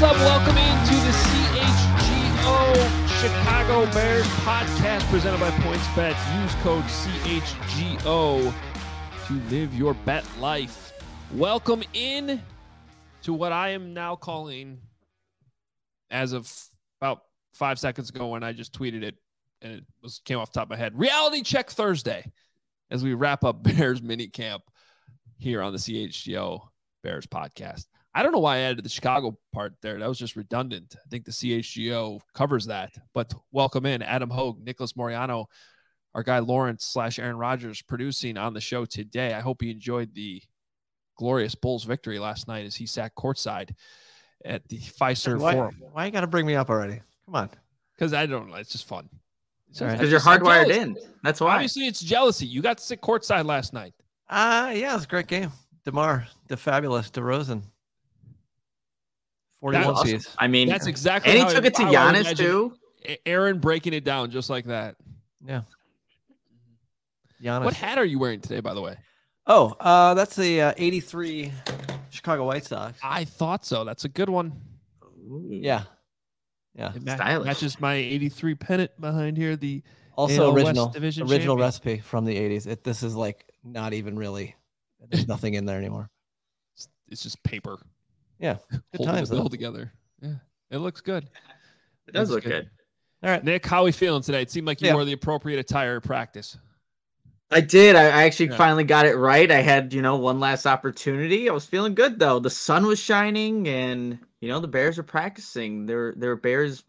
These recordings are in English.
What's up? Welcome into the CHGO Chicago Bears podcast presented by PointsBet. Use code CHGO to live your bet life. Welcome in to what I am now calling, as of about five seconds ago when I just tweeted it and it was came off top of my head. Reality check Thursday as we wrap up Bears mini camp here on the CHGO Bears podcast. I don't know why I added the Chicago part there. That was just redundant. I think the CHGO covers that. But welcome in Adam Hoge, Nicholas Moreano, our guy Lawrence slash Aaron Rodgers producing on the show today. I hope you enjoyed the glorious Bulls victory last night as he sat courtside at the Fiserv Why, Forum. why you got to bring me up already? Come on. Because I don't know, it's just fun. It's All right. just- Because you're it's just- I'm hardwired in. That's why. Obviously, it's jealousy. You got to sit courtside last night. Uh yeah, it was a great game. Demar, the fabulous DeRozan. 41 Awesome. I mean, That's exactly. and he how took I- it to how Giannis too. Aaron breaking it down just like that. Yeah. Giannis. What hat are you wearing today, by the way? Oh, uh, that's the uh, 83 Chicago White Sox. I thought so. That's a good one. Yeah. Yeah. It ma- Stylish. matches my 83 pennant behind here. The Also AL West original Division original champion. recipe from the 80s. It, this is like not even really there's nothing in there anymore. it's, it's just paper Yeah. Good holding times the bill though. together. Yeah, it looks good. It does Looks look good. good. All right. Nick, how are we feeling today? It seemed like you Yeah. wore the appropriate attire at practice. I did. I I actually Yeah. finally got it right. I had, you know, one last opportunity. I was feeling good though. The sun was shining, and you know, the Bears were practicing. There, there were bears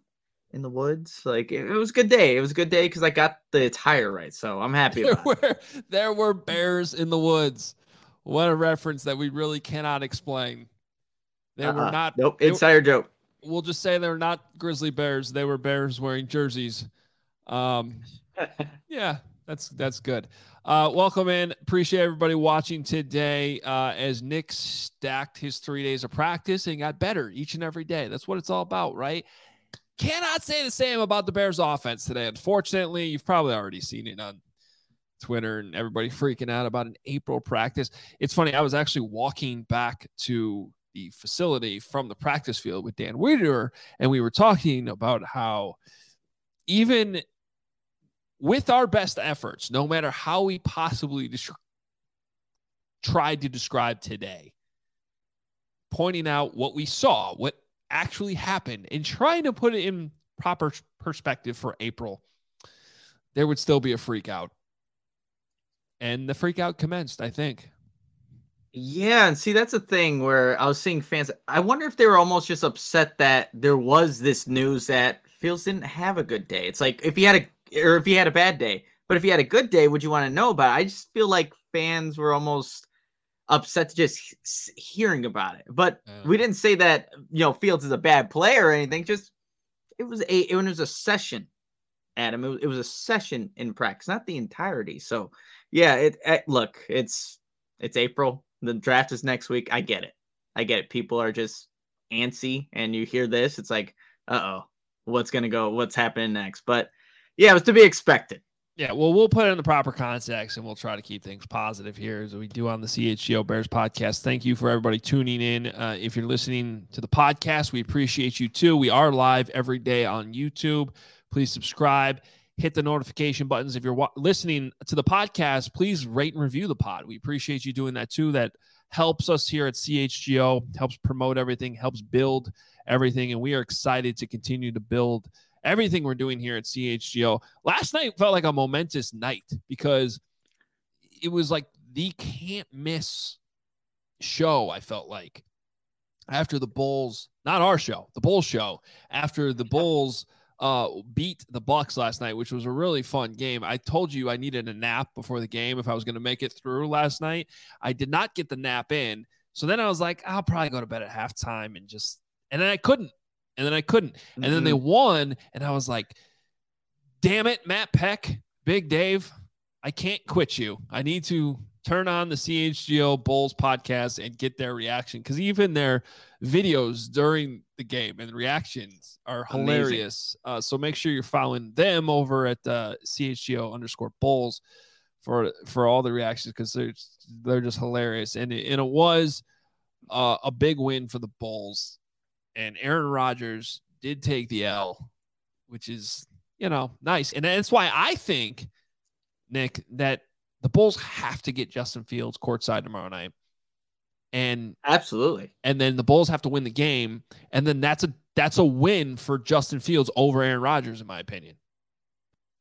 in the woods. Like it, it was a good day. It was a good day because I got the attire right. So I'm happy There about it. were there were bears in the woods. What a reference that we really cannot explain. They were Uh-uh. not. Nope. were- Insider joke. we'll just say they're not grizzly bears. They were bears wearing jerseys. Um, yeah, that's that's good. Uh, welcome in. Appreciate everybody watching today. Uh, as Nick stacked his three days of practice and got better each and every day. That's what it's all about, right? Cannot say the same about the Bears offense today. Unfortunately, you've probably already seen it on Twitter and everybody freaking out about an April practice. It's funny. I was actually walking back to the facility from the practice field with Dan Wiederer, and we were talking about how even with our best efforts, no matter how we possibly tried to describe today, pointing out what we saw, what actually happened, and trying to put it in proper perspective for April, there would still be a freak out. And the freak out commenced, I think. Yeah, and see that's a thing where I was seeing fans. I wonder if they were almost just upset that there was this news that Fields didn't have a good day. It's like if he had a or if he had a bad day. But if he had a good day, would you want to know about it? I just feel like fans were almost upset to just hearing about it. But Yeah. we didn't say that you know Fields is a bad player or anything. Just it was a it was a session, Adam. It was, it was a session in practice, not the entirety. So yeah, it, it look it's it's April. The draft is next week. I get it. I get it. People are just antsy, and you hear this, it's like, uh oh, what's gonna go? What's happening next? But yeah, it was to be expected. Yeah, well, we'll put it in the proper context and we'll try to keep things positive here as we do on the CHGO Bears podcast. Thank you for everybody tuning in. Uh, if you're listening to the podcast, we appreciate you too. We are live every day on YouTube. Please subscribe, hit the notification buttons. If you're wa- listening to the podcast, please rate and review the pod. We appreciate you doing that too. That helps us here at CHGO, helps promote everything, helps build everything. And we are excited to continue to build everything we're doing here at CHGO. Last night felt like a momentous night because it was like the can't miss show. I felt like after the Bulls, not our show, the Bulls show, after the Bulls uh, beat the Bucks last night, which was a really fun game. I told you I needed a nap before the game if I was going to make it through last night. I did not get the nap in. So then I was like, I'll probably go to bed at halftime and just, and then I couldn't and then I couldn't. And mm-hmm. then they mm-hmm. won, and I was like, damn it, Matt Peck, Big Dave, I can't quit you. I need to turn on the CHGO Bulls podcast and get their reaction because even their videos during the game and reactions are hilarious. Uh, so make sure you're following them over at uh, CHGO underscore Bulls for for all the reactions because they're they're just hilarious and it, and it was uh, a big win for the Bulls and Aaron Rodgers did take the L, which is, you know, nice. And that's why I think, Nick, that the Bulls have to get Justin Fields courtside tomorrow night. And absolutely. And then the Bulls have to win the game. And then that's a that's a win for Justin Fields over Aaron Rodgers, in my opinion.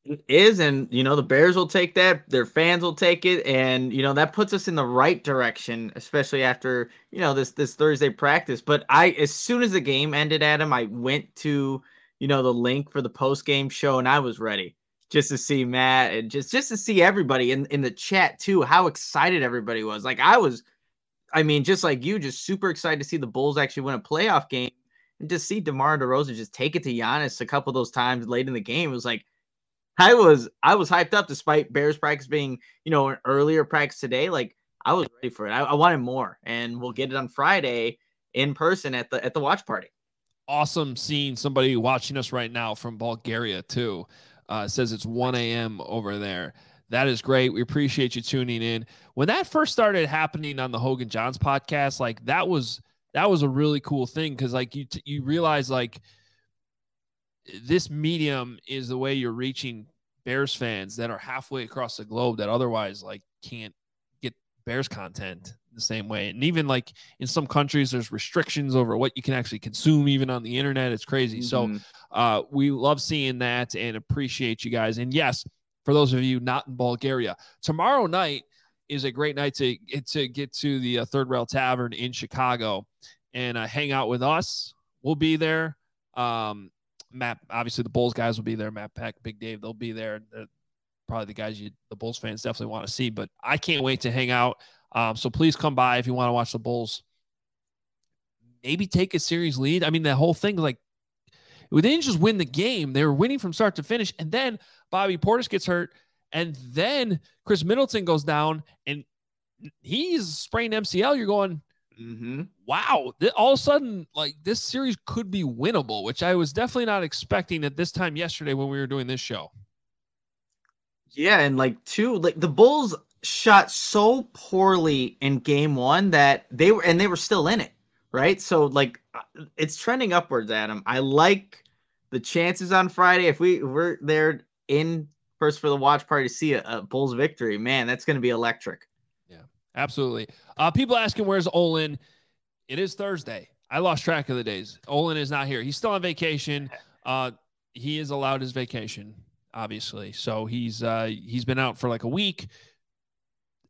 It is, and you know, the Bears will take that, their fans will take it, and you know, that puts us in the right direction, especially after, you know, this this Thursday practice. But I as soon as the game ended, Adam, I went to, you know, the link for the post game show and I was ready just to see Matt and just just to see everybody in, in the chat too, how excited everybody was. Like I was, I mean, just like you, just super excited to see the Bulls actually win a playoff game and just see DeMar DeRozan just take it to Giannis a couple of those times late in the game. It was like I was I was hyped up despite Bears practice being you know an earlier practice today. Like I was ready for it. I, I wanted more, and we'll get it on Friday in person at the at the watch party. Awesome seeing somebody watching us right now from Bulgaria too. Uh, says it's 1 a.m. over there. That is great. We appreciate you tuning in. When that first started happening on the Hoge and Jahns podcast, like that was that was a really cool thing because like you t- you realize like this medium is the way you're reaching Bears fans that are halfway across the globe that otherwise like can't get Bears content the same way. And even like in some countries, there's restrictions over what you can actually consume, even on the internet. It's crazy. Mm-hmm. So uh, we love seeing that and appreciate you guys. And yes, for those of you not in Bulgaria, tomorrow night is a great night to to get to the uh, Third Rail Tavern in Chicago and uh, hang out with us. We'll be there. Um, Matt, obviously the Bulls guys will be there. Matt Peck, Big Dave, they'll be there. They're probably the guys you, the Bulls fans definitely want to see. But I can't wait to hang out. Um, so please come by if you want to watch the Bulls. Maybe take a series lead. I mean, the whole thing like they didn't just win the game; they were winning from start to finish. And then Bobby Portis gets hurt, and then Khris Middleton goes down, and he's sprained MCL. You're going, Mm-hmm. Wow. All of a sudden, like this series could be winnable, which I was definitely not expecting at this time yesterday when we were doing this show. Yeah, and like two, like the Bulls shot so poorly in game one that they were and they were still in it, right? So like uh, it's trending upwards, Adam. I like the chances on Friday. If we were there in first for the watch party to see a, a Bulls victory, man, that's gonna be electric. Yeah, absolutely. Uh, people asking where's Olin? It is Thursday. I lost track of the days. Olin is not here. He's still on vacation. Uh, he is allowed his vacation, obviously. So he's uh, he's been out for like a week.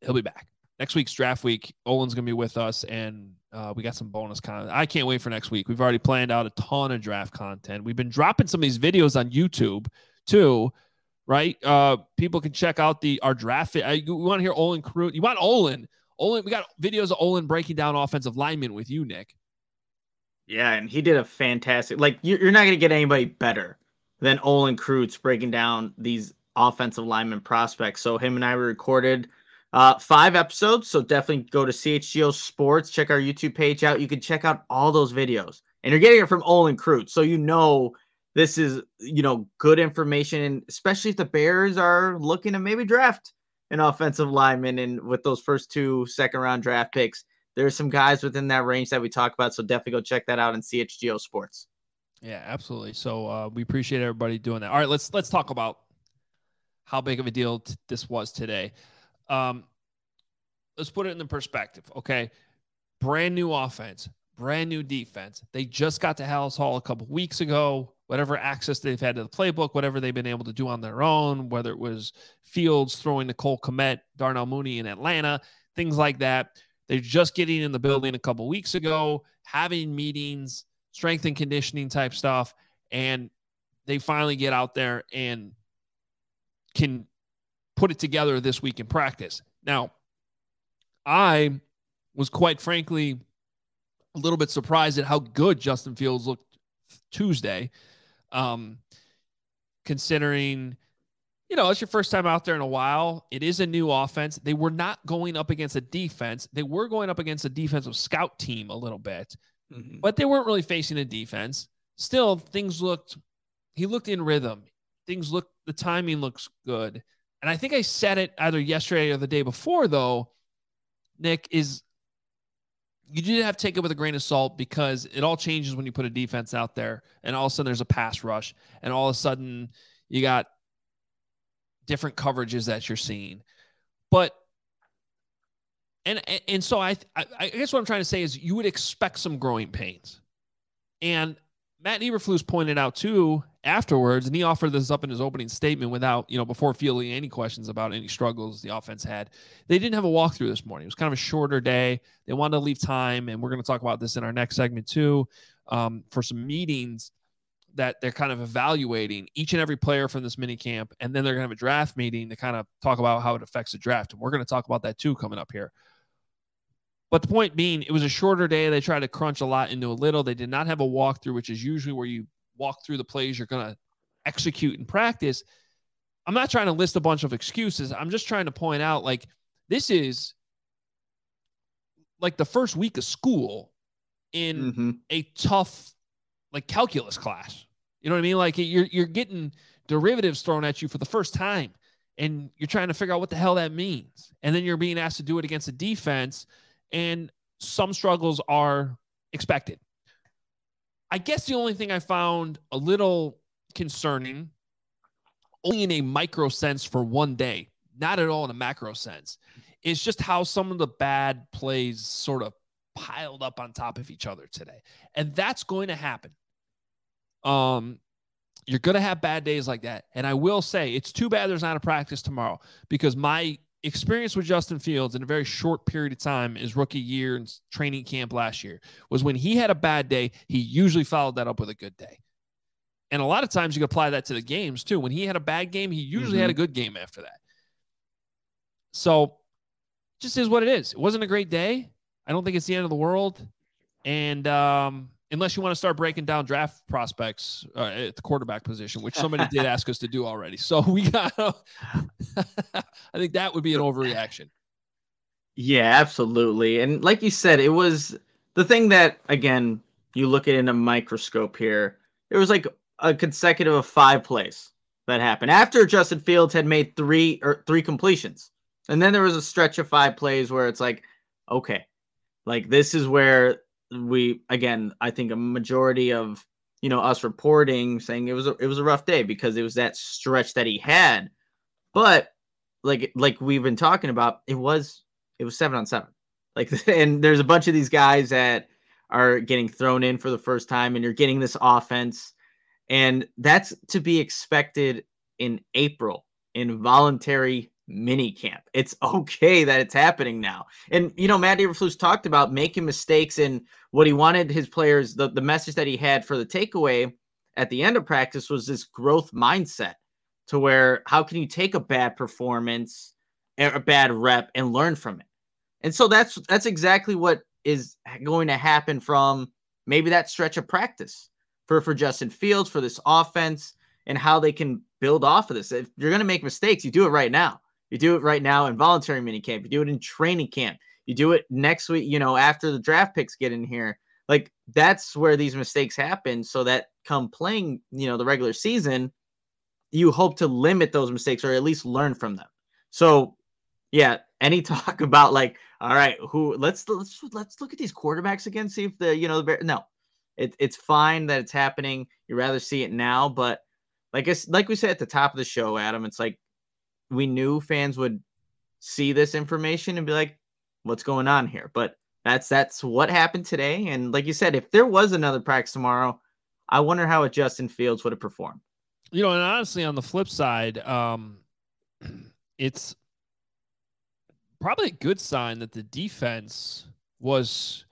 He'll be back next week's draft week. Olin's gonna be with us, and uh, we got some bonus content. I can't wait for next week. We've already planned out a ton of draft content. We've been dropping some of these videos on YouTube too right? Uh, people can check out the our draft. I, you want to hear Olin Kreutz? You want Olin Olin, we got videos of Olin breaking down offensive linemen with you, Nick. Yeah, and he did a fantastic. Like you're not going to get anybody better than Olin Kreutz breaking down these offensive lineman prospects. So him and I recorded uh, five episodes. So definitely go to CHGO Sports, check our YouTube page out. You can check out all those videos, and you're getting it from Olin Kreutz, so you know this is you know good information, especially if the Bears are looking to maybe draft an offensive lineman and with those first two second round draft picks. There's some guys within that range that we talk about, so definitely go check that out in CHGO Sports. Yeah, absolutely. So uh, we appreciate everybody doing that. All right, let's let's talk about how big of a deal t- this was today. Um, let's put it in the perspective. Okay, brand new offense, brand new defense. They just got to Halas Hall a couple weeks ago. Whatever access they've had to the playbook, whatever they've been able to do on their own, whether it was Fields throwing Nicole Kmet, Darnell Mooney in Atlanta, things like that. They're just getting in the building a couple weeks ago, having meetings, strength and conditioning type stuff, and they finally get out there and can put it together this week in practice. Now, I was quite frankly a little bit surprised at how good Justin Fields looked Tuesday, um, considering, you know, it's your first time out there in a while. It is a new offense. They were not going up against a defense. They were going up against a defensive scout team a little bit, mm-hmm. but they weren't really facing a defense. Still, things looked, he looked in rhythm. Things looked, the timing looks good. And I think I said it either yesterday or the day before, though, Nick, is you did have to take it with a grain of salt because it all changes when you put a defense out there and all of a sudden there's a pass rush and all of a sudden you got different coverages that you're seeing. But and and so I I guess what I'm trying to say is you would expect some growing pains. And Matt Eberflus pointed out too afterwards, and he offered this up in his opening statement without, you know, before fielding any questions about any struggles the offense had. They didn't have a walkthrough this morning. It was kind of a shorter day. They wanted to leave time, and we're going to talk about this in our next segment too, um, for some meetings that they're kind of evaluating each and every player from this mini camp, and then they're going to have a draft meeting to kind of talk about how it affects the draft. And we're going to talk about that too coming up here. But the point being, it was a shorter day. They tried to crunch a lot into a little. They did not have a walkthrough, which is usually where you walk through the plays you're going to execute in practice. I'm not trying to list a bunch of excuses. I'm just trying to point out like this is like the first week of school in mm-hmm. a tough like calculus class. You know what I mean? Like you're you're getting derivatives thrown at you for the first time and you're trying to figure out what the hell that means. And then you're being asked to do it against a defense and some struggles are expected. I guess the only thing I found a little concerning, only in a micro sense for one day, not at all in a macro sense, is just how some of the bad plays sort of piled up on top of each other today. And that's going to happen. Um, you're going to have bad days like that. And I will say it's too bad there's not a practice tomorrow because my experience with Justin Fields in a very short period of time, his rookie year and training camp last year, was when he had a bad day, he usually followed that up with a good day. And a lot of times you can apply that to the games too. When he had a bad game, he usually mm-hmm. had a good game after that. So just is what it is. It wasn't a great day. I don't think it's the end of the world. And um, unless you want to start breaking down draft prospects uh, at the quarterback position, which somebody did ask us to do already. So we got, I think that would be an overreaction. Yeah, absolutely. And like you said, it was the thing that, again, you look at in a microscope here, it was like a consecutive of five plays that happened after Justin Fields had made three or three completions. And then there was a stretch of five plays where it's like, okay, like this is where we again, I think a majority of you know us reporting saying it was a, it was a rough day because it was that stretch that he had, but like like we've been talking about, it was it was seven on seven. Like and there's a bunch of these guys that are getting thrown in for the first time, and you're getting this offense, and that's to be expected in April in voluntary mini camp. It's okay that it's happening now. And you know, Matt Eberflus talked about making mistakes and what he wanted his players. The the message that he had for the takeaway at the end of practice was this growth mindset to where how can you take a bad performance, a bad rep, and learn from it. And so that's that's exactly what is going to happen from maybe that stretch of practice for for Justin Fields for this offense and how they can build off of this. If you're going to make mistakes, you do it right now. You do it right now in voluntary minicamp. You do it in training camp. You do it next week, you know, after the draft picks get in here. like that's where these mistakes happen. So that come playing, you know, the regular season, you hope to limit those mistakes or at least learn from them. So yeah, any talk about like, all right, who let's let's let's look at these quarterbacks again, see if the you know the no, it, it's fine that it's happening. You rather see it now, but like like we said at the top of the show, Adam, it's like we knew fans would see this information and be like, what's going on here? But that's that's what happened today. And like you said, if there was another practice tomorrow, I wonder how a Justin Fields would have performed. You know, and honestly, on the flip side, um, it's probably a good sign that the defense was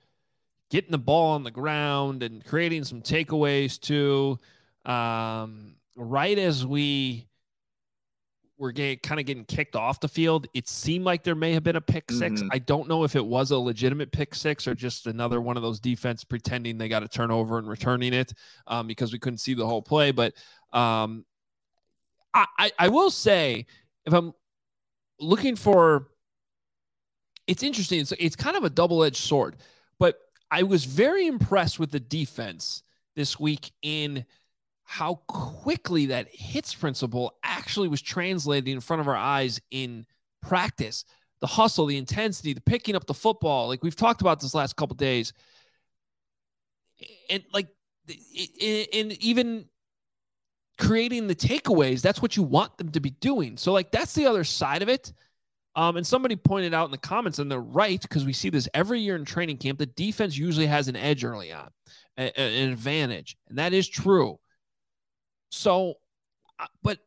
getting the ball on the ground and creating some takeaways too. Um, right as we were getting, kind of getting kicked off the field, it seemed like there may have been a pick 6 mm-hmm. I don't know if it was a legitimate pick six or just another one of those defense pretending they got a turnover and returning it um, because we couldn't see the whole play. But um, I, I, I will say, if I'm looking for, it's interesting. It's, it's kind of a double edged sword, but I was very impressed with the defense this week in how quickly that hits principle actually was translated in front of our eyes in practice. The hustle, the intensity, the picking up the football, like we've talked about this last couple days, and like, and even creating the takeaways. That's what you want them to be doing. So like that's the other side of it. Um, and somebody pointed out in the comments, and they're right because we see this every year in training camp. The defense usually has an edge early on, a, a, an advantage, and that is true. So, uh, but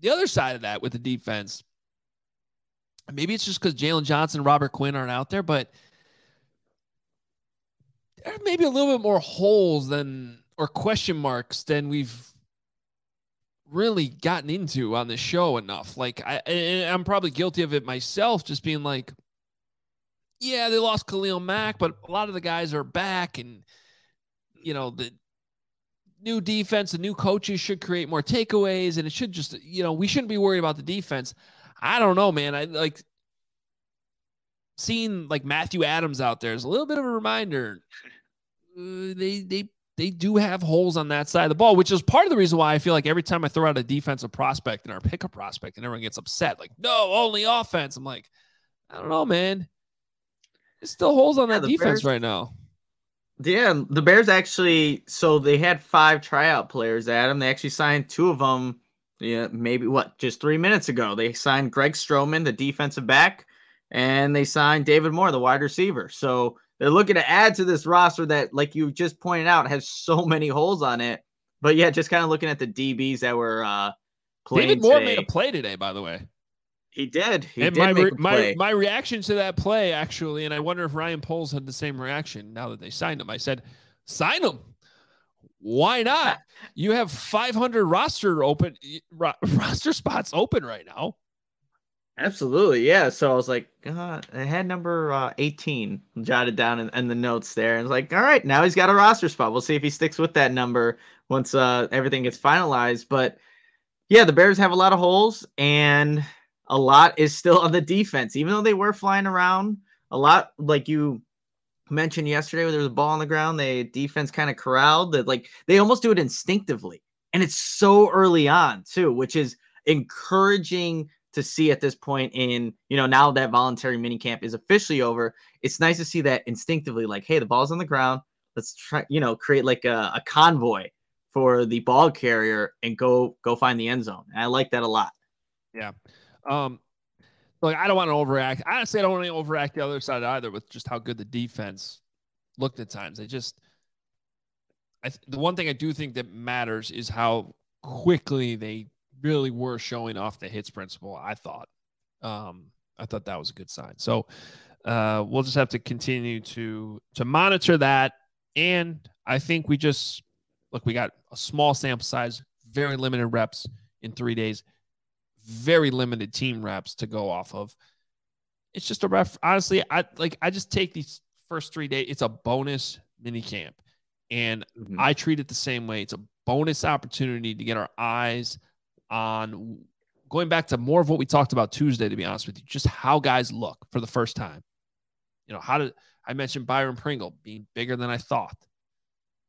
the other side of that with the defense, maybe it's just because Jaylon Johnson, and Robert Quinn aren't out there, but there may be a little bit more holes than or question marks than we've really gotten into on the show enough. Like I, I'm probably guilty of it myself, just being like, yeah, they lost Khalil Mack, but a lot of the guys are back, and you know the new defense, the new coaches should create more takeaways, and it should just, you know, we shouldn't be worried about the defense. I don't know, man. I like seeing like Matthew Adams out there is a little bit of a reminder. Uh, they they they do have holes on that side of the ball, which is part of the reason why I feel like every time I throw out a defensive prospect and our pickup prospect and everyone gets upset, like, no, only offense. I'm like, I don't know, man. There's still holes on yeah, that defense Bears, right now. Yeah, the Bears actually, so they had five tryout players, Adam. They actually signed two of them, yeah, maybe what, just three minutes ago. They signed Greg Stroman, the defensive back, and they signed David Moore, the wide receiver. So they're looking to add to this roster that, like you just pointed out, has so many holes on it. But yeah, just kind of looking at the DBs that were uh, playing. David Moore today. made a play today, by the way. He did. He and did my, make my my reaction to that play actually, and I wonder if Ryan Poles had the same reaction now that they signed him. I said, "Sign him. Why not? You have 500 roster open roster spots open right now. Absolutely, yeah. So I was like, God, I had number uh, 18 jotted down in, in, the notes there, and it's like, all right, now he's got a roster spot. We'll see if he sticks with that number once uh, everything gets finalized. But yeah, the Bears have a lot of holes, and a lot is still on the defense, even though they were flying around a lot. Like you mentioned yesterday, where there was a ball on the ground, they defense kind of corralled that. Like they almost do it instinctively, and it's so early on too, which is encouraging to see at this point in you know now that voluntary minicamp is officially over it's nice to see that instinctively like hey the ball's on the ground let's try you know create like a, a convoy for the ball carrier and go go find the end zone and i like that a lot yeah um like i don't want to overact honestly i don't want to overact the other side either with just how good the defense looked at times they just I th- the one thing i do think that matters is how quickly they really were showing off the hits principle. I thought, um, I thought that was a good sign. So uh, we'll just have to continue to to monitor that. And I think we just look. We got a small sample size, very limited reps in three days, very limited team reps to go off of. It's just a ref. Honestly, I like. I just take these first three days. It's a bonus mini camp, and mm-hmm. I treat it the same way. It's a bonus opportunity to get our eyes on going back to more of what we talked about Tuesday, to be honest with you, just how guys look for the first time. You know, how did I mentioned Byron Pringle being bigger than I thought.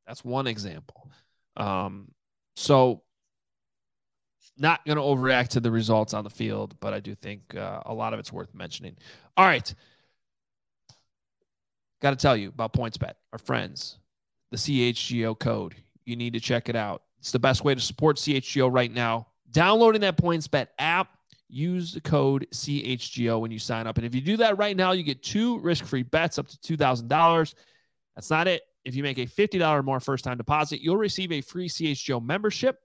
That's one example. Um, so, not going to overreact to the results on the field, but I do think uh, a lot of it's worth mentioning. All right. Got to tell you about PointsBet, our friends, the CHGO code. You need to check it out. It's the best way to support CHGO right now. Downloading that PointsBet app, use the code CHGO when you sign up. And if you do that right now, you get two risk free bets up to $2,000. That's not it. If you make a $50 or more first time deposit, you'll receive a free CHGO membership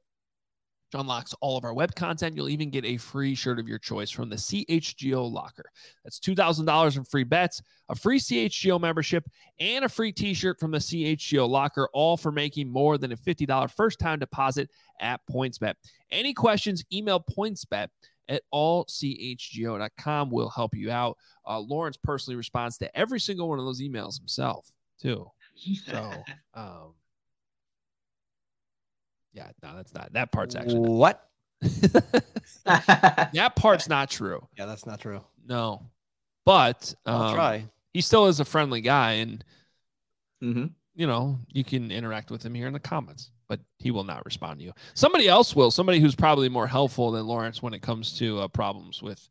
unlocks all of our web content. You'll even get a free shirt of your choice from the CHGO locker. That's $2,000 in free bets, a free CHGO membership, and a free t shirt from the CHGO locker, all for making more than a $50 first time deposit at PointsBet. Any questions, email PointsBet at allchgo.com. We'll help you out. Uh, Lawrence personally responds to every single one of those emails himself, too. So, um, yeah, no, that's not. That part's actually what? that part's not true. Yeah, that's not true. No, but um, I'll try. He still is a friendly guy, and hmm you know you can interact with him here in the comments. But he will not respond to you. Somebody else will. Somebody who's probably more helpful than Lawrence when it comes to uh, problems with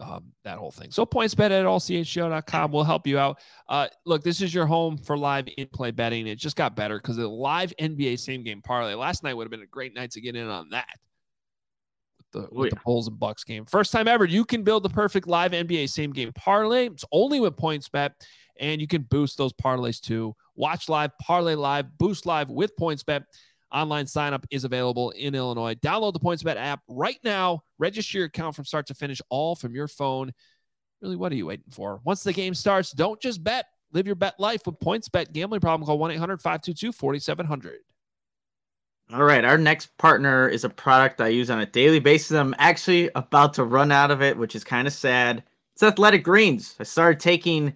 um, that whole thing. So PointsBet at allchgo.com will help you out. Uh, look, this is your home for live in-play betting. It just got better because the live NBA same game parlay last night would have been a great night to get in on that. With the, with the Bulls and Bucks game. First time ever, you can build the perfect live NBA same game parlay. It's only with PointsBet, and you can boost those parlays too. Watch live, parlay live, boost live with PointsBet. Online sign up is available in Illinois. Download the PointsBet app right now. Register your account from start to finish, all from your phone. Really, what are you waiting for? Once the game starts, don't just bet. Live your bet life with PointsBet. Gambling problem, call 1 800 522 4700. All right, our next partner is a product I use on a daily basis. I'm actually about to run out of it, which is kind of sad. It's Athletic Greens. I started taking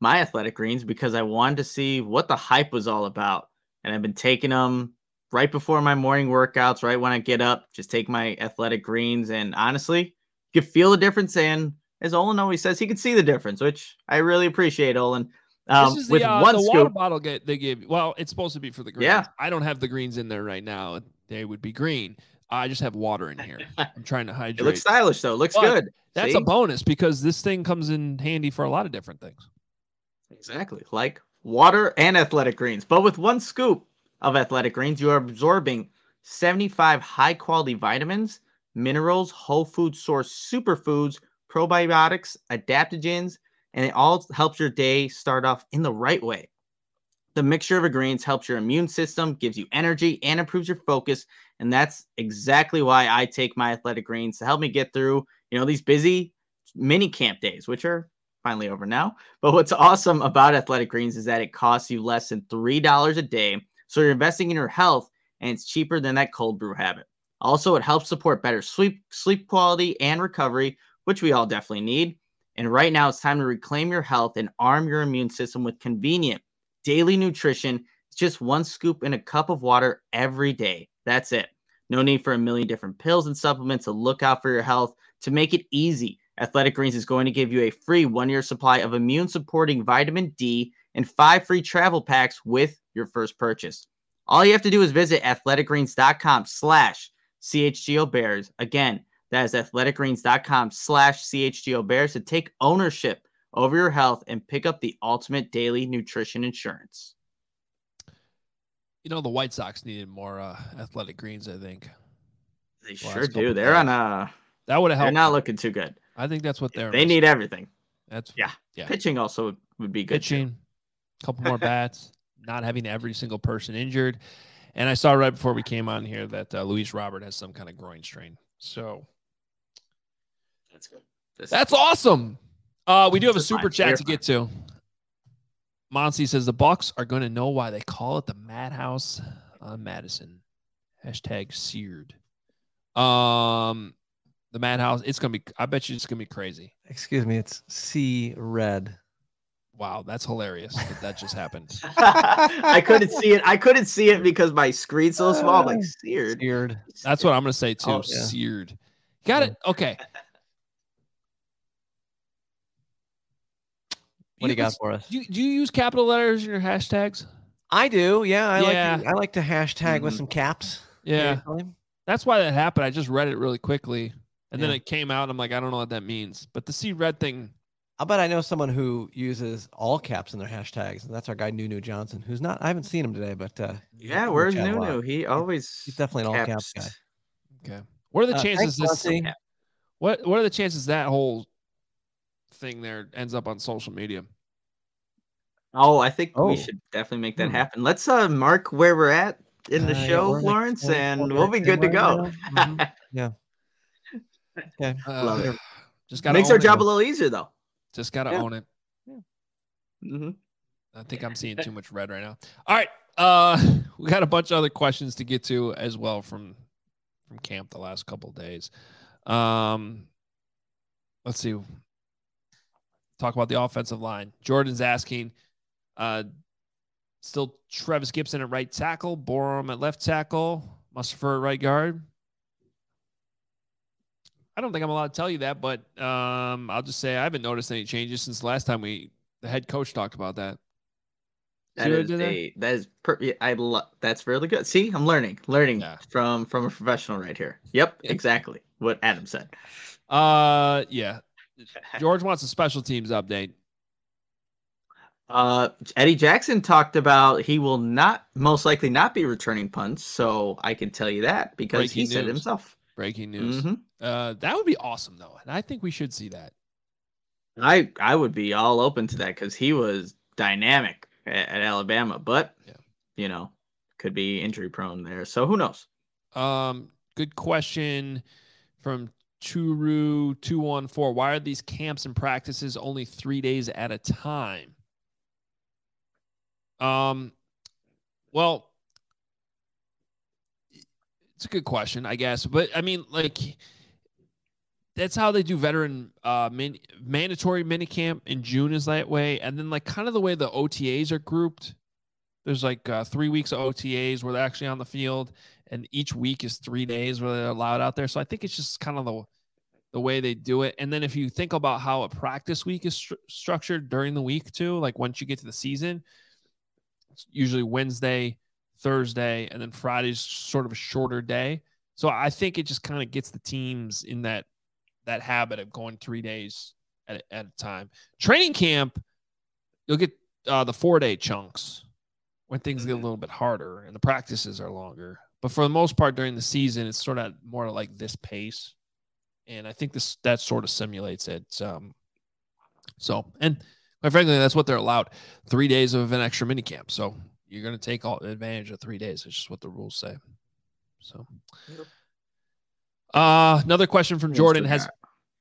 my Athletic Greens because I wanted to see what the hype was all about. And I've been taking them right before my morning workouts, right when I get up, just take my Athletic Greens. And honestly, you can feel the difference. And as Olin always says, he can see the difference, which I really appreciate, Olin. Um, this is with the, uh, one the scoop, water bottle get, they give. Well, it's supposed to be for the greens. Yeah. I don't have the greens in there right now. They would be green. I just have water in here. I'm trying to hydrate. it looks stylish though. Looks But good. That's See? a bonus because this thing comes in handy for a lot of different things. Exactly. Like water and athletic greens. But with one scoop of athletic greens, you are absorbing 75 high quality vitamins, minerals, whole food source superfoods, probiotics, adaptogens, and it all helps your day start off in the right way. The mixture of greens helps your immune system, gives you energy, and improves your focus. And that's exactly why I take my athletic greens to help me get through, you know, these busy mini camp days, which are finally over now. But what's awesome about Athletic Greens is that it costs you less than $3 a day. So you're investing in your health and it's cheaper than that cold brew habit. Also, it helps support better sleep, sleep quality and recovery, which we all definitely need. And right now, it's time to reclaim your health and arm your immune system with convenient daily nutrition. It's just one scoop in a cup of water every day. That's it. No need for a million different pills and supplements to look out for your health. To make it easy, Athletic Greens is going to give you a free one year supply of immune supporting vitamin D and five free travel packs with your first purchase. All you have to do is visit athleticgreens.com slash CHGO Bears. Again, that is athleticgreens.com slash CHGO Bears to take ownership over your health and pick up the ultimate daily nutrition insurance. You know, the White Sox needed more uh, athletic greens, I think. They Last sure do. They're days. on a. That would have helped. They're not looking too good. I think that's what they're. They need everything. That's Yeah. Yeah. Pitching also would be good. pitching, a couple more bats, not having every single person injured. And I saw right before we came on here that uh, Luis Robert has some kind of groin strain. So That's good. This- that's awesome. Uh, we do have a This is fine. super chat to get to. Monty says the Bucks are going to know why they call it the Madhouse on Madison. Hashtag seared. Um, the Madhouse. It's gonna be. I bet you it's gonna be crazy. Excuse me, it's C red. Wow, that's hilarious that that just happened. I couldn't see it. I couldn't see it because my screen's so small. I'm like seared. Seared. That's what I'm gonna say too. Oh, yeah. Seared. Got it. Okay. What do you got for us? Do you, do you use capital letters in your hashtags? I do. Yeah, I Yeah. like. To, I like to hashtag with Mhm. some caps. Yeah. That's why that happened. I just read it really quickly. And then it came out. I'm like, I don't know what that means. But the see red thing, I bet I know someone who uses all caps in their hashtags, and that's our guy Nunu Johnson, who's not. I haven't seen him today, but uh, Yeah, where's chat. Nunu? He always he's definitely an all caps guy. okay. What are the Uh, chances thanks, this Muncie. what what are the chances that whole thing there ends up on social media? Oh, I think Oh. we should definitely make that Hmm. happen. Let's uh mark where we're at in the Uh, show, we're like Lawrence, 24 and we'll be good to go. right now. Mhm. Yeah. Okay. Love Uh, it. Just gotta Makes our job a little easier though. Just gotta Yeah. own it. hmm I think I'm seeing too much red right now. All right. Uh we got a bunch of other questions to get to as well from from camp the last couple of days. Um let's see. Talk about the offensive line. Jordan's asking, uh still Travis Gibson at right tackle, Borom at left tackle, Mustipher at right guard. I don't think I'm allowed to tell you that, but um, I'll just say I haven't noticed any changes since the last time we the head coach talked about that. That is a that is per- I love that's really good. See, I'm learning, learning Yeah. from from a professional right here. Yep, Yeah. exactly what Adam said. Uh, yeah. George wants a special teams update. Uh, Eddie Jackson talked about he will not most likely not be returning punts, so I can tell you that because he Breaking said it himself. Breaking news. Mhm. Uh, that would be awesome though, and I think we should see that. I I would be all open to that because he was dynamic at, at Alabama, but Yeah. you know could be injury prone there. So who knows? Um, good question from Churu two one four. Why are these camps and practices only three days at a time? Um, well, it's a good question, I guess. But I mean, like, that's how they do veteran uh mandatory minicamp in June is that way, and then like kind of the way the OTAs are grouped. There's like uh, three weeks of OTAs where they're actually on the field, and each week is three days where they're allowed out there. So I think it's just kind of the the way they do it. And then if you think about how a practice week is stru- structured during the week too, like once you get to the season, it's usually Wednesday, Thursday, and then Friday's sort of a shorter day. So I think it just kind of gets the teams in that that habit of going three days at, a- at a time. Training camp, you'll get uh, the four day chunks when things get a little bit harder and the practices are longer. But for the most part during the season, it's sort of more like this pace. And I think this that sort of simulates it. Um, so and quite frankly, that's what they're allowed. Three days of an extra mini camp. So you're gonna take all advantage of three days. It's just what the rules say. So uh another question from Jordan has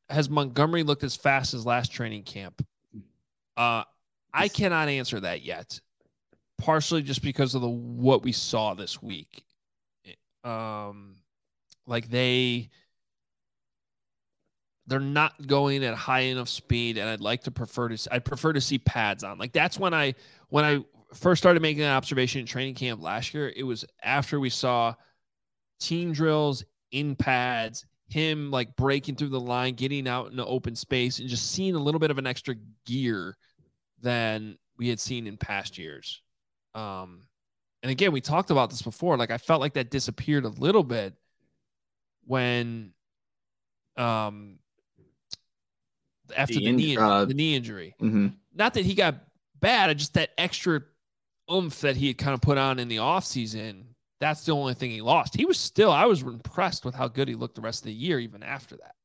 has Montgomery looked as fast as last training camp? Uh, I cannot answer that yet. Partially just because of the what we saw this week. Um, like they they're not going at high enough speed, and I'd like to prefer to. I'd prefer to see pads on. Like that's when I when I first started making that observation in training camp last year. It was after we saw team drills in pads, him like breaking through the line, getting out in the open space, and just seeing a little bit of an extra gear than we had seen in past years. Um, and again, we talked about this before. Like I felt like that disappeared a little bit when, um, after the, The knee uh, the knee injury. Mhm. Not that he got bad, just that extra oomph that he had kind of put on in the offseason. That's the only thing he lost. He was still, I was impressed with how good he looked the rest of the year, even after that.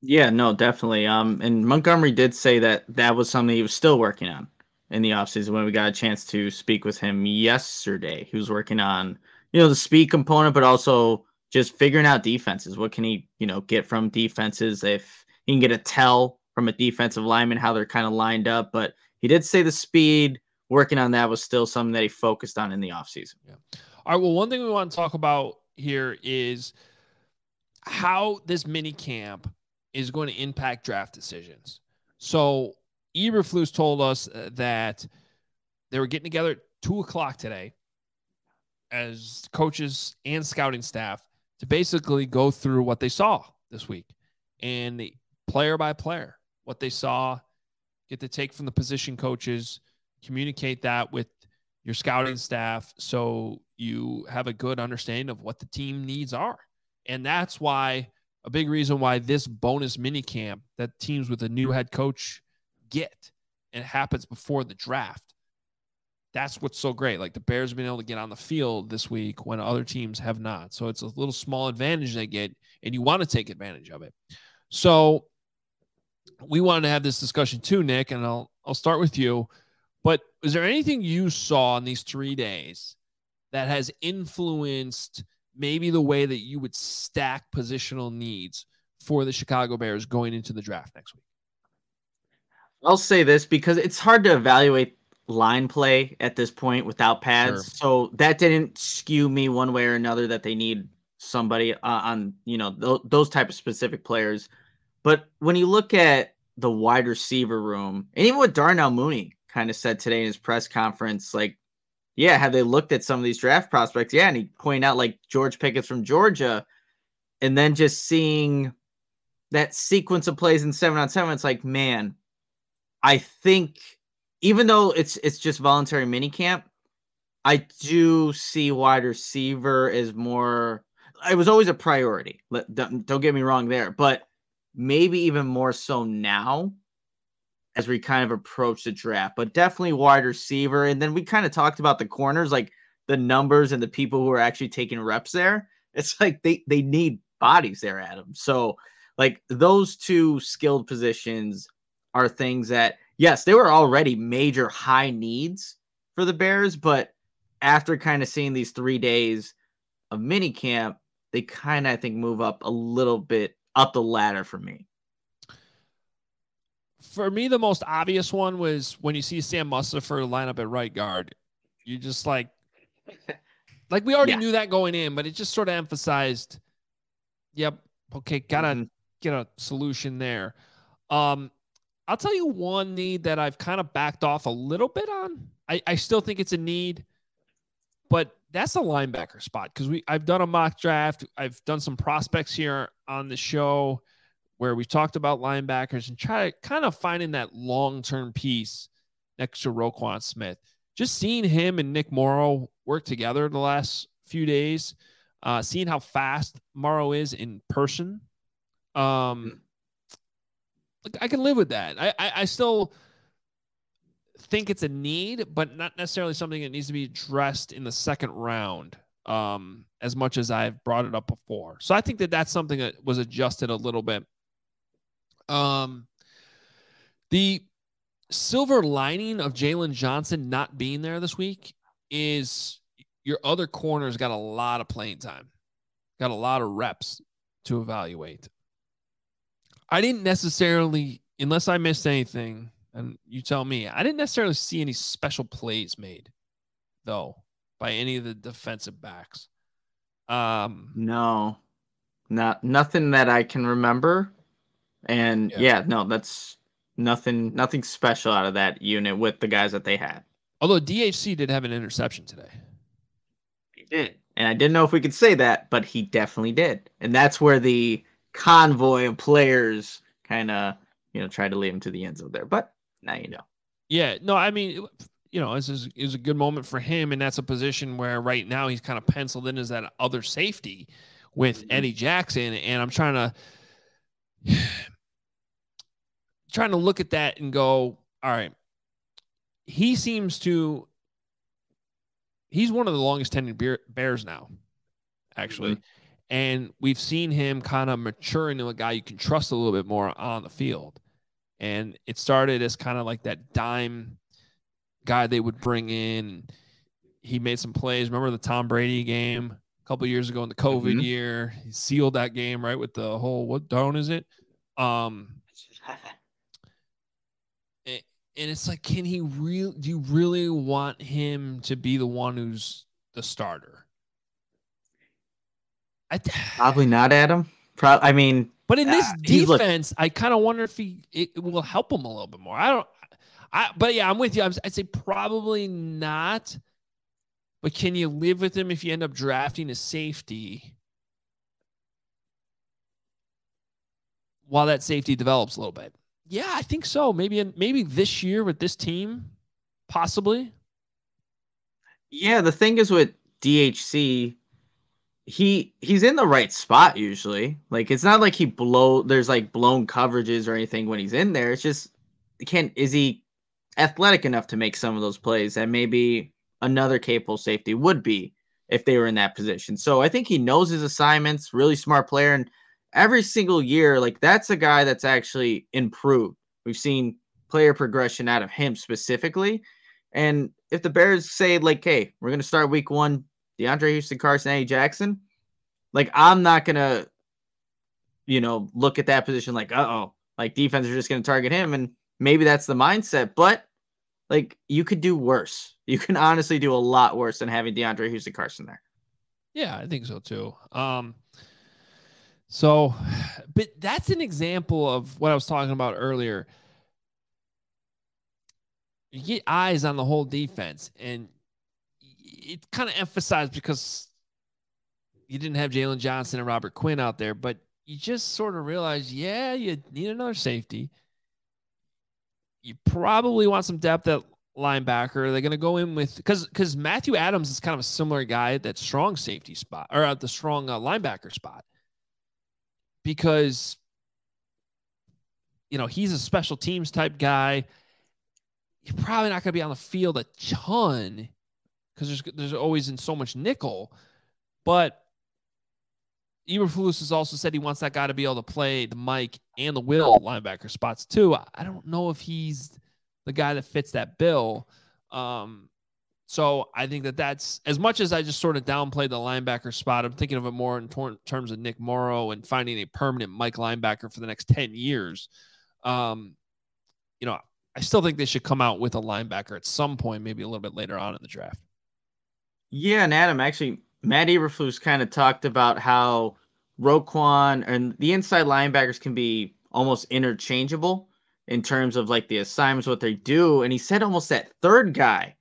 Yeah, no, definitely. Um, and Montgomery did say that that was something he was still working on in the offseason when we got a chance to speak with him yesterday. He was working on, you know, the speed component, but also just figuring out defenses. What can he, you know, get from defenses if he can get a tell from a defensive lineman how they're kind of lined up. But he did say the speed, working on that was still something that he focused on in the offseason. Yeah. All right. Well, one thing we want to talk about here is how this mini camp is going to impact draft decisions. So Eberflus told us uh, that they were getting together at two o'clock today as coaches and scouting staff to basically go through what they saw this week and the player by player, what they saw, get the take from the position coaches, communicate that with your scouting staff so you have a good understanding of what the team needs are. And that's why a big reason why this bonus mini camp that teams with a new head coach get and happens before the draft. That's what's so great. Like the Bears been able to get on the field this week when other teams have not. So it's a little small advantage they get, and you want to take advantage of it. So we wanted to have this discussion too, Nick, and I'll I'll start with you. But is there anything you saw in these three days that has influenced maybe the way that you would stack positional needs for the Chicago Bears going into the draft next week? I'll say this because it's hard to evaluate line play at this point without pads. Sure. So that didn't skew me one way or another that they need somebody uh, on, you know, th- those type of specific players. But when you look at the wide receiver room, and even with Darnell Mooney kind of said today in his press conference, like yeah, have they looked at some of these draft prospects? Yeah, and he pointed out like George Pickens from Georgia, and then just seeing that sequence of plays in seven on seven, it's like, man, I think even though it's it's just voluntary mini camp, I do see wide receiver as more. It was always a priority. Don't get me wrong there, but maybe even more so now as we kind of approach the draft, but definitely wide receiver. And then we kind of talked about the corners, like the numbers and the people who are actually taking reps there. It's like they they need bodies there, Adam. So like those two skilled positions are things that yes, they were already major high needs for the Bears, but after kind of seeing these three days of mini camp, they kind of I think move up a little bit up the ladder for me for me, the most obvious one was when you see Sam Mustipher line up at right guard. You just like, like we already yeah. knew that going in, but it just sort of emphasized, yep, okay, gotta mm-hmm. get a solution there. Um, I'll tell you one need that I've kind of backed off a little bit on. I, I still think it's a need, but that's the linebacker spot because we I've done a mock draft. I've done some prospects here on the show where we talked about linebackers and try to kind of finding that long term piece next to Roquan Smith. Just seeing him and Nick Morrow work together the last few days, uh, seeing how fast Morrow is in person. Um, I can live with that. I, I, I still think it's a need, but not necessarily something that needs to be addressed in the second round um, as much as I've brought it up before. So I think that that's something that was adjusted a little bit um, the silver lining of Jaylon Johnson not being there this week is your other corners got a lot of playing time, got a lot of reps to evaluate. I didn't necessarily, unless I missed anything, and you tell me, I didn't necessarily see any special plays made, though, by any of the defensive backs. Um, no, not nothing that I can remember. And yeah. yeah, no, that's nothing nothing special out of that unit with the guys that they had. Although DHC did have an interception today. He did. And I didn't know if we could say that, but he definitely did. And that's where the convoy of players kind of, you know, tried to lead him to the end zone there. But now you know. Yeah, no, I mean, you know, this is, is a good moment for him. And that's a position where right now he's kind of penciled in as that other safety with mm-hmm. Eddie Jackson. And I'm trying to trying to look at that and go, all right, he seems to he's one of the longest tenured bears now, actually. Mm-hmm. And we've seen him kind of mature into a guy you can trust a little bit more on the field. And it started as kind of like that dime guy they would bring in. He made some plays. Remember the Tom Brady game couple years ago in the COVID mm-hmm. year? He sealed that game right with the whole what down is it? Um and it's like, can he really? Do you really want him to be the one who's the starter? I probably not, Adam. Pro- I mean, but in this uh, defense, I kind of wonder if he it will help him a little bit more. I don't. I but yeah, I'm with you. i I'd say probably not. But can you live with him if you end up drafting a safety while that safety develops a little bit? Yeah, I think so. Maybe in, maybe this year with this team, possibly. Yeah, the thing is with DHC, he he's in the right spot usually. Like it's not like he blow there's like blown coverages or anything when he's in there. It's just can is he athletic enough to make some of those plays and maybe another capable safety would be if they were in that position. So I think he knows his assignments, really smart player and every single year like that's a guy that's actually improved. We've seen player progression out of him specifically. And if the Bears say like, "Hey, we're going to start week 1 DeAndre Houston-Carson, Eddie Jackson, like I'm not gonna, you know, look at that position like, uh oh, like defense are just gonna target him, and maybe that's the mindset. But like you could do worse. You can honestly do a lot worse than having DeAndre Houston-Carson there. Yeah, I think so too. Um, so, but that's an example of what I was talking about earlier. You get eyes on the whole defense, and it kind of emphasized because you didn't have Jaylon Johnson and Robert Quinn out there, but you just sort of realize, yeah, you need another safety. You probably want some depth at linebacker. They're going to go in with because because Matthew Adams is kind of a similar guy at that strong safety spot or at the strong uh, linebacker spot because you know he's a special teams type guy. You're probably not going to be on the field a ton because there's there's always in so much nickel. But Eberflus has also said he wants that guy to be able to play the Mike and the Will linebacker spots too. I don't know if he's the guy that fits that bill. Um, so I think that that's as much as I just sort of downplayed the linebacker spot. I'm thinking of it more in tor- terms of Nick Morrow and finding a permanent Mike linebacker for the next ten years. Um, you know, I still think they should come out with a linebacker at some point, maybe a little bit later on in the draft. Yeah, and Adam, actually, Matt Eberflus kind of talked about how Roquan and the inside linebackers can be almost interchangeable in terms of like the assignments, what they do. And he said almost that third guy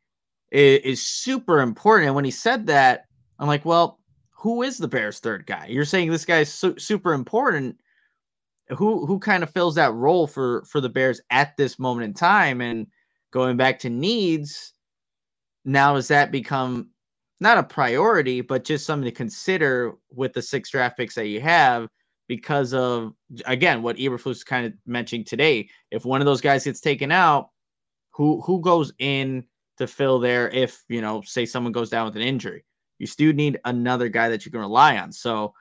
is, is super important. And when he said that, I'm like, well, who is the Bears' third guy? You're saying this guy is su- super important. Who who kind of fills that role for for the Bears at this moment in time? And going back to needs, now does that become not a priority, but just something to consider with the six draft picks that you have because of again what Eberflus kind of mentioning today. If one of those guys gets taken out, who who goes in to fill there if you know, say someone goes down with an injury? You still need another guy that you can rely on. So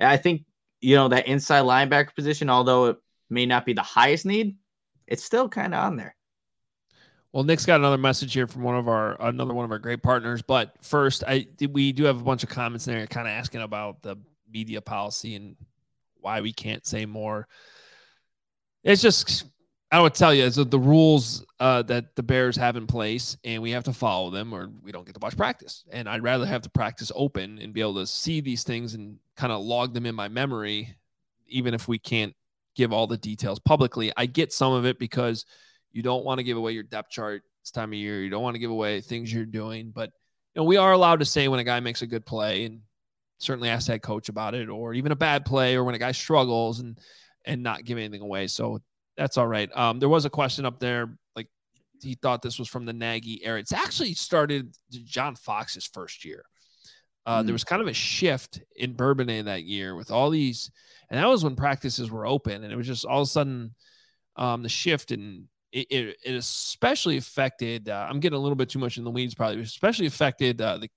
I think you know that inside linebacker position, although it may not be the highest need, it's still kind of on there. Well, Nick's got another message here from one of our another one of our great partners. But first, I we do have a bunch of comments in there, kind of asking about the media policy and why we can't say more. It's just I would tell you is the rules uh, that the Bears have in place, and we have to follow them, or we don't get to watch practice. And I'd rather have the practice open and be able to see these things and kind of log them in my memory, even if we can't give all the details publicly. I get some of it because you don't want to give away your depth chart this time of year. You don't want to give away things you're doing, but you know, we are allowed to say when a guy makes a good play and certainly ask that coach about it, or even a bad play, or when a guy struggles and and not give anything away. So that's all right. Um, there was a question up there, like he thought this was from the Nagy era. It's actually started John Fox's first year. Uh, mm. There was kind of a shift in Bourbonnais that year with all these, and that was when practices were open, and it was just all of a sudden um, the shift in it, it, it especially affected. Uh, I'm getting a little bit too much in the weeds, probably. Especially affected uh, the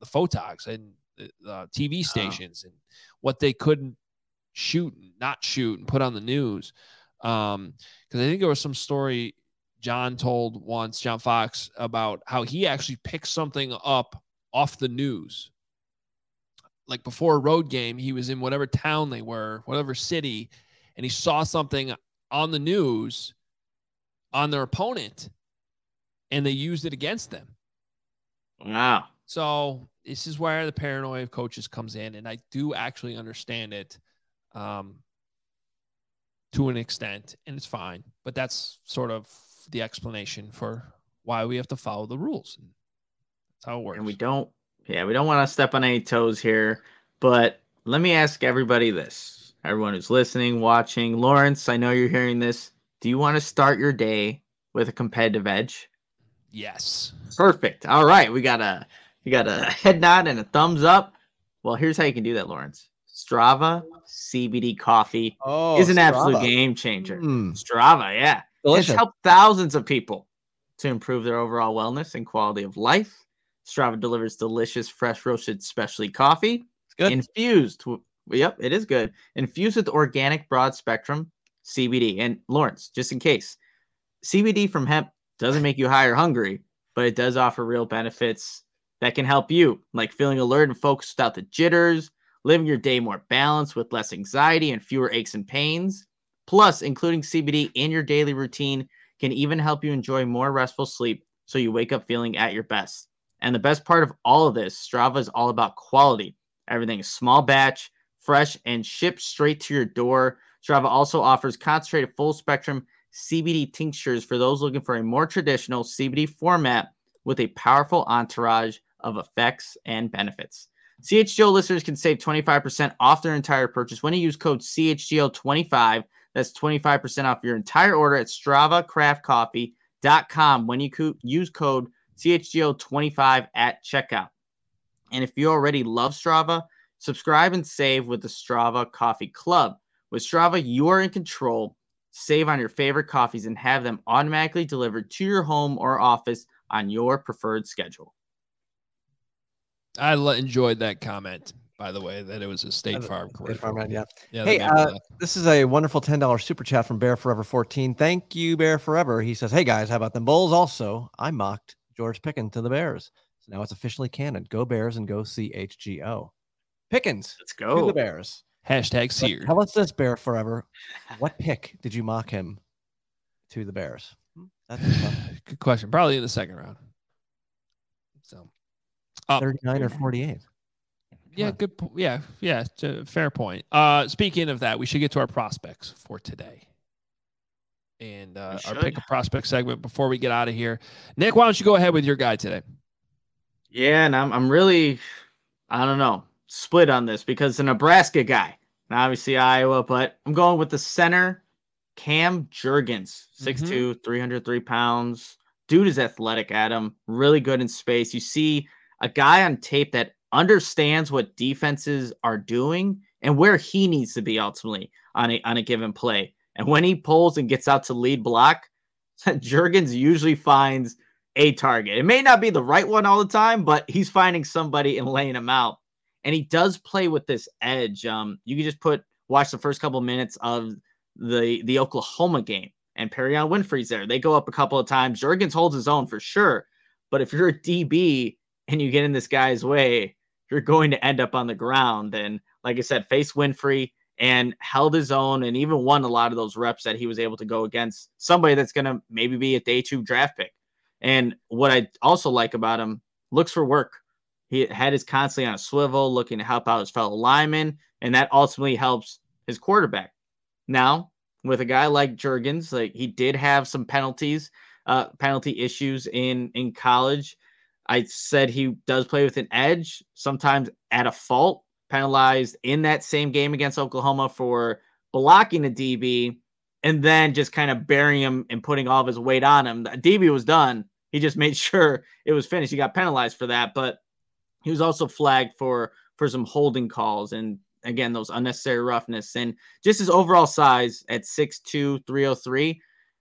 the photogs and the uh, TV stations and what they couldn't shoot, and not shoot, and put on the news. Um, because I think there was some story John told once, John Fox, about how he actually picked something up off the news. Like before a road game, he was in whatever town they were, whatever city, and he saw something on the news on their opponent and they used it against them. Wow. So this is where the paranoia of coaches comes in, and I do actually understand it um, to an extent, and it's fine. But that's sort of the explanation for why we have to follow the rules. That's how it works. And we don't, yeah, we don't want to step on any toes here. But let me ask everybody this: everyone who's listening, watching, Lawrence, I know you're hearing this Do you want to start your day with a competitive edge? Yes. Perfect. All right, we got a we got a head nod and a thumbs up. Well, here's how you can do that, Lawrence. Strava CBD coffee Oh, is an absolute game changer. Mm, Strava, yeah. delicious. It's helped thousands of people to improve their overall wellness and quality of life. Strava delivers delicious, fresh roasted specialty coffee It's good. infused. Yep, it is good. Infused with organic broad spectrum CBD. And Lawrence, just in case, CBD from hemp doesn't make you high or hungry, but it does offer real benefits that can help you, like feeling alert and focused without the jitters, living your day more balanced with less anxiety and fewer aches and pains. Plus, including CBD in your daily routine can even help you enjoy more restful sleep so you wake up feeling at your best. And the best part of all of this, Strava is all about quality. Everything is small batch, fresh, and shipped straight to your door. Strava also offers concentrated full spectrum CBD tinctures for those looking for a more traditional CBD format with a powerful entourage of effects and benefits. CHGO listeners can save 25% off their entire purchase when you use code CHGO25. That's 25% off your entire order at StravaCraftCoffee.com when you co- use code CHGO25 at checkout. And if you already love Strava, subscribe and save with the Strava Coffee Club. With Strava, you are in control. Save on your favorite coffees and have them automatically delivered to your home or office on your preferred schedule. I l- enjoyed that comment, by the way, that it was a State Farm Good commercial. farm ad, yeah. Yeah, Hey, that made me uh. This is a wonderful $10 super chat from Bear Forever 14. Thank you, Bear Forever. He says, Hey guys, how about them Bulls? Also, I mocked George Pickens to the Bears. So now it's officially canon. Go Bears and go CHGO. Pickens Let's to go. the Bears. Hashtag But seared. Tell us this, Bear Forever. What pick did you mock him to the Bears? Hmm, That's tough. Good question. Probably in the second round. So, oh, 39 or 48. yeah, good. po- Yeah, yeah, fair point. Uh, speaking of that, we should get to our prospects for today. And uh, our pick a prospect segment before we get out of here. Nick, why don't you go ahead with your guy today? Yeah, and I'm I'm really I don't know, split on this because the Nebraska guy, and obviously Iowa, but I'm going with the center, Cam Jurgens, mm-hmm. 6'2, 303 pounds. Dude is athletic, Adam. Really good in space. You see a guy on tape that understands what defenses are doing and where he needs to be ultimately on a on a given play. And when he pulls and gets out to lead block, Jurgens usually finds a target. It may not be the right one all the time, but he's finding somebody and laying him out. And he does play with this edge. Um, you can just put watch the first couple minutes of the the Oklahoma game, and Perrion Winfrey's there. They go up a couple of times. Jurgens holds his own for sure, but if you're a DB and you get in this guy's way, you're going to end up on the ground. And like I said, face Winfrey and held his own, and even won a lot of those reps that he was able to go against somebody that's going to maybe be a day two draft pick. And what I also like about him, looks for work. He head is constantly on a swivel, looking to help out his fellow linemen, and that ultimately helps his quarterback. Now, with a guy like Jurgens, like he did have some penalties, uh, penalty issues in in college. I said he does play with an edge, sometimes at a fault, penalized in that same game against Oklahoma for blocking a DB and then just kind of burying him and putting all of his weight on him. The DB was done. He just made sure it was finished. He got penalized for that, but he was also flagged for for some holding calls and again those unnecessary roughness and just his overall size at 6'2, 303.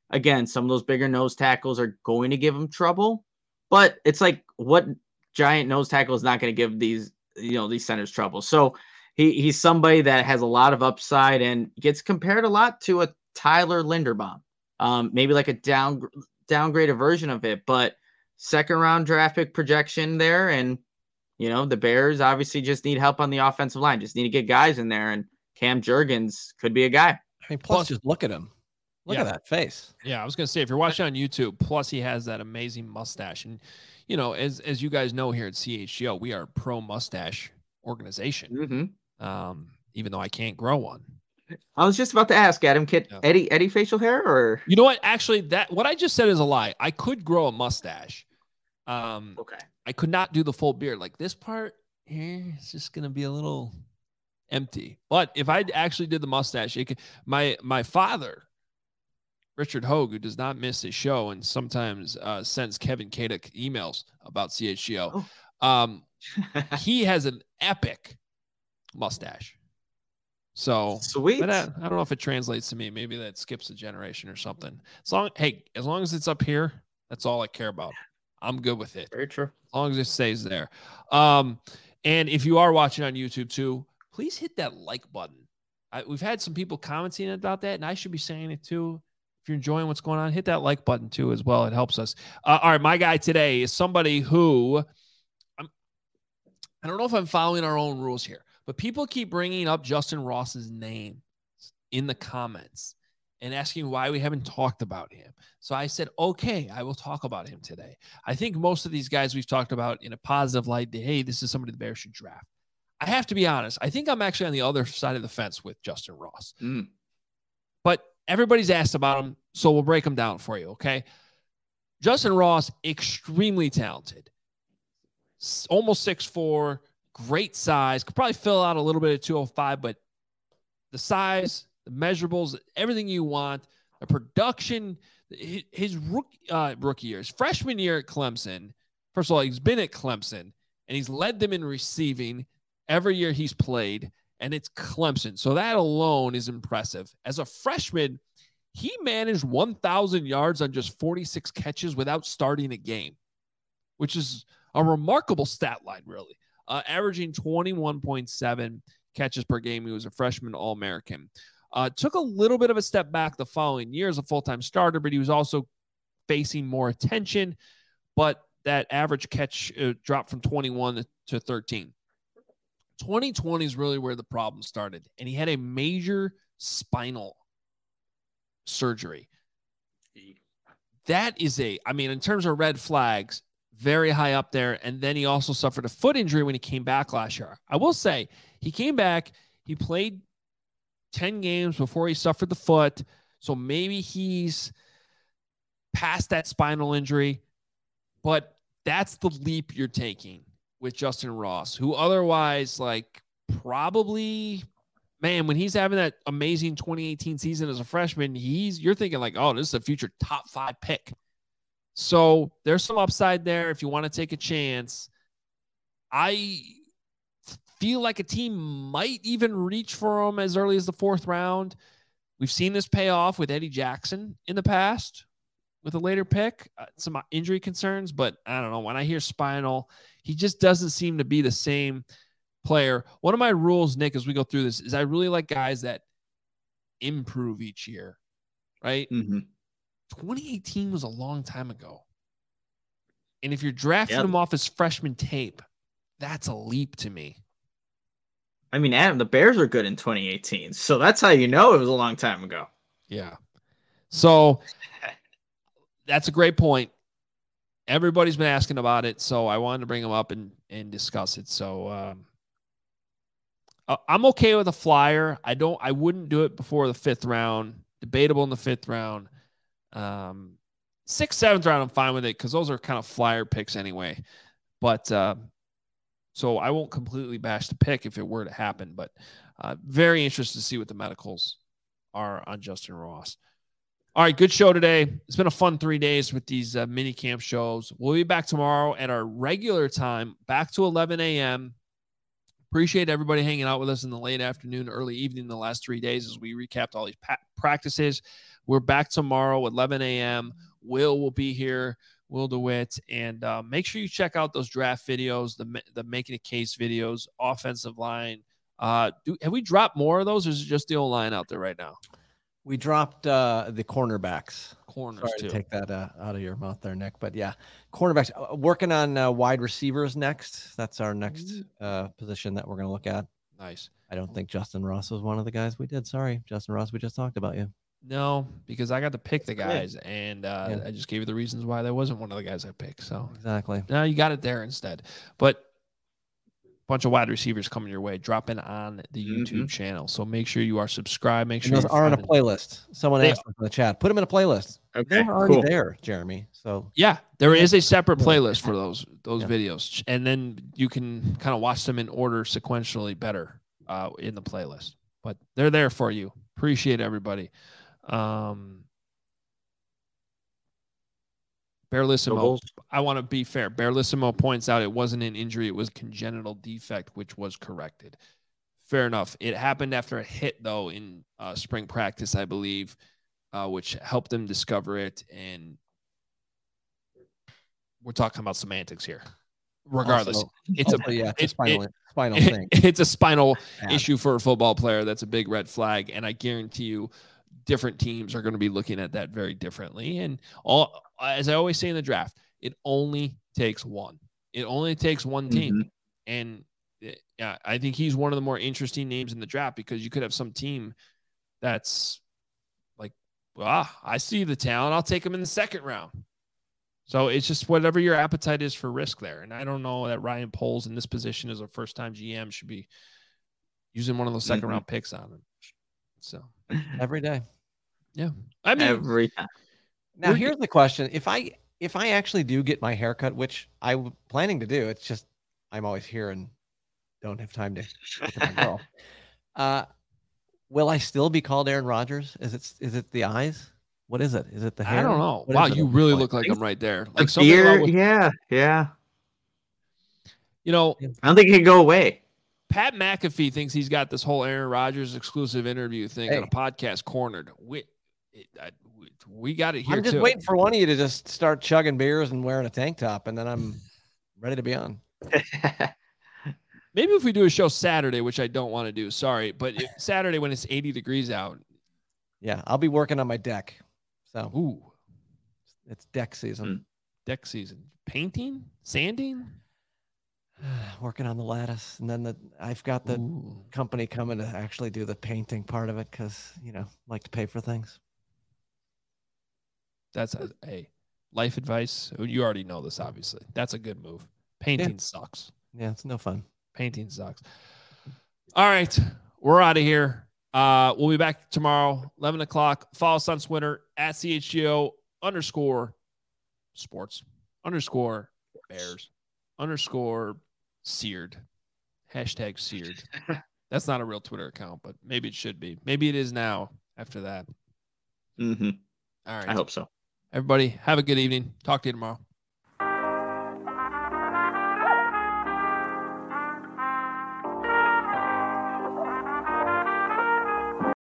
Again, some of those bigger nose tackles are going to give him trouble, but it's like what giant nose tackle is not going to give these you know these centers trouble. So he he's somebody that has a lot of upside and gets compared a lot to a Tyler Linderbaum. Um, maybe like a down downgraded version of it, but second round draft pick projection there. And you know, the Bears obviously just need help on the offensive line, just need to get guys in there. And Cam Jurgens could be a guy. I mean, plus, Plus- just look at him. Look Yeah. at that face. Yeah, I was gonna say if you're watching on YouTube, plus he has that amazing mustache, and you know, as as you guys know here at CHGO, we are a pro mustache organization. Mm-hmm. Um, even though I can't grow one. I was just about to ask Adam, kid Yeah. Eddie Eddie facial hair or You know what? Actually, that what I just said is a lie. I could grow a mustache. Um, okay. I could not do the full beard. Like this part here is just gonna be a little empty. But if I actually did the mustache, it could, my my father Richard Hoge, who does not miss a show and sometimes uh, sends Kevin Kaduk emails about CHGO. Oh. Um, he has an epic mustache. So sweet. But I, I, don't know if it translates to me. Maybe that skips a generation or something. As long, hey, as long as it's up here, that's all I care about. I'm good with it. Very true. As long as it stays there. Um, and if you are watching on YouTube too, please hit that like button. I, we've had some people commenting about that, and I should be saying it too. If you're enjoying what's going on, hit that like button too as well. It helps us. Uh, all right, my guy today is somebody who I'm, I don't know if I'm following our own rules here. But people keep bringing up Justin Ross's name in the comments and asking why we haven't talked about him. So I said, okay, I will talk about him today. I think most of these guys we've talked about in a positive light, hey, this is somebody the Bears should draft. I have to be honest. I think I'm actually on the other side of the fence with Justin Ross. Mm. But everybody's asked about him, so we'll break him down for you, okay? Justin Ross, extremely talented, almost six four great size, could probably fill out a little bit of 205, but the size, the measurables, everything you want, the production, his rookie, uh, rookie year, his freshman year at Clemson. First of all, he's been at Clemson and he's led them in receiving every year he's played, and it's Clemson. So that alone is impressive. As a freshman, he managed 1,000 yards on just 46 catches without starting a game, which is a remarkable stat line, really uh, averaging 21.7 catches per game. He was a freshman All American. Uh, took a little bit of a step back the following year as a full time starter, but he was also facing more attention. But that average catch uh, dropped from 21 to 13. 2020 is really where the problem started, and he had a major spinal surgery. That is a, I mean, in terms of red flags, very high up there. And then he also suffered a foot injury when he came back last year. I will say he came back, he played 10 games before he suffered the foot. So maybe he's past that spinal injury, but that's the leap you're taking with Justin Ross, who otherwise, like, probably man, when he's having that amazing 2018 season as a freshman, he's you're thinking like, oh, this is a future top five pick. So there's some upside there if you want to take a chance. I feel like a team might even reach for him as early as the fourth round. We've seen this pay off with Eddie Jackson in the past with a later pick. Uh, some injury concerns, but I don't know. When I hear spinal, he just doesn't seem to be the same player. One of my rules, Nick, as we go through this, is I really like guys that improve each year, right? Mm-hmm. 2018 was a long time ago. And if you're drafting yep. him off his freshman tape, that's a leap to me. I mean, Adam, the Bears were good in 2018. So that's how you know it was a long time ago. Yeah. So that's a great point. Everybody's been asking about it. So I wanted to bring them up and, and discuss it. So um, I'm okay with a flyer. I don't, I wouldn't do it before the fifth round. Debatable in the fifth round. Um, sixth, seventh round, I'm fine with it because those are kind of flyer picks anyway. But uh, so I won't completely bash the pick if it were to happen. But uh, very interested to see what the medicals are on Justin Ross. All right, good show today. It's been a fun three days with these uh, mini camp shows. We'll be back tomorrow at our regular time, back to 11 a.m. Appreciate everybody hanging out with us in the late afternoon, early evening, the last three days as we recapped all these pa- practices. We're back tomorrow at 11 a.m. Will will be here. Will DeWitt, and uh, make sure you check out those draft videos, the the making a case videos, offensive line. Uh, do, have we dropped more of those, or is it just the old line out there right now? We dropped uh, the cornerbacks. Corners Sorry too. to take that uh, out of your mouth there, Nick. But yeah, cornerbacks. Uh, working on uh, wide receivers next. That's our next uh, position that we're going to look at. Nice. I don't think Justin Ross was one of the guys we did. Sorry, Justin Ross. We just talked about you. No, because I got to pick the guys, and uh, yeah. I just gave you the reasons why that wasn't one of the guys I picked. So exactly. Now you got it there instead. But a bunch of wide receivers coming your way, dropping on the YouTube mm-hmm. channel. So make sure you are subscribed. Make sure those are on a playlist. Someone they asked in the chat, put them in a playlist. Okay, They're already cool. there, Jeremy. So yeah, there is a separate playlist for those those yeah. videos, and then you can kind of watch them in order sequentially better uh, in the playlist. But they're there for you. Appreciate everybody. Um, Barlissimo, I want to be fair. Barlissimo points out it wasn't an injury, it was congenital defect, which was corrected. Fair enough. It happened after a hit, though, in uh, spring practice, I believe, uh, which helped them discover it. And we're talking about semantics here. Regardless, Also- it's a yeah, it's a it- spinal, it- thing. it's a spinal Bad. issue for a football player. That's a big red flag, and I guarantee you, different teams are going to be looking at that very differently. And all, as I always say in the draft, it only takes one. It only takes one team, Mhm. and eh, yeah, I think he's one of the more interesting names in the draft because you could have some team that's like, ah, I see the talent. I'll take him in the second round. So it's just whatever your appetite is for risk there. And I don't know that Ryan Poles in this position as a first time GM should be using one of those 2nd Mhm. round picks on him. So every day. I mean, Every time. Now We're- here's the question: If I if I actually do get my haircut, which I'm planning to do, it's just I'm always here and don't have time to look at my girl. Uh, will I still be called Aaron Rodgers? Is it is it the eyes? What is it? Is it the hair? I don't know. What wow, you really point? look like Think- him right there. Like something wrong beard, with- yeah, yeah. you know, I don't think it can go away. Pat McAfee thinks he's got this whole Aaron Rodgers exclusive interview thing on a podcast cornered. We, it, I, we, we got it here I'm just too. waiting for one of you to just start chugging beers and wearing a tank top, and then I'm ready to be on. Maybe if we do a show Saturday, which I don't want to do, sorry, but if, Saturday when it's 80 degrees out. Yeah, I'll be working on my deck. So Ooh, it's deck season. Hmm. deck season. Painting, sanding. working on the lattice, and then the I've got the Ooh. company coming to actually do the painting part of it because you know like to pay for things. That's a, a life advice. You already know this, obviously. That's a good move. Painting sucks. Yeah, it's no fun. Painting sucks. All right, we're out of here. Uh, we'll be back tomorrow, 11 o'clock. Follow us on Twitter at CHGO underscore sports underscore bears underscore seared. Hashtag seared. That's not a real Twitter account, but maybe it should be. Maybe it is now after that. hmm All right. I hope so. Everybody, have a good evening. Talk to you tomorrow.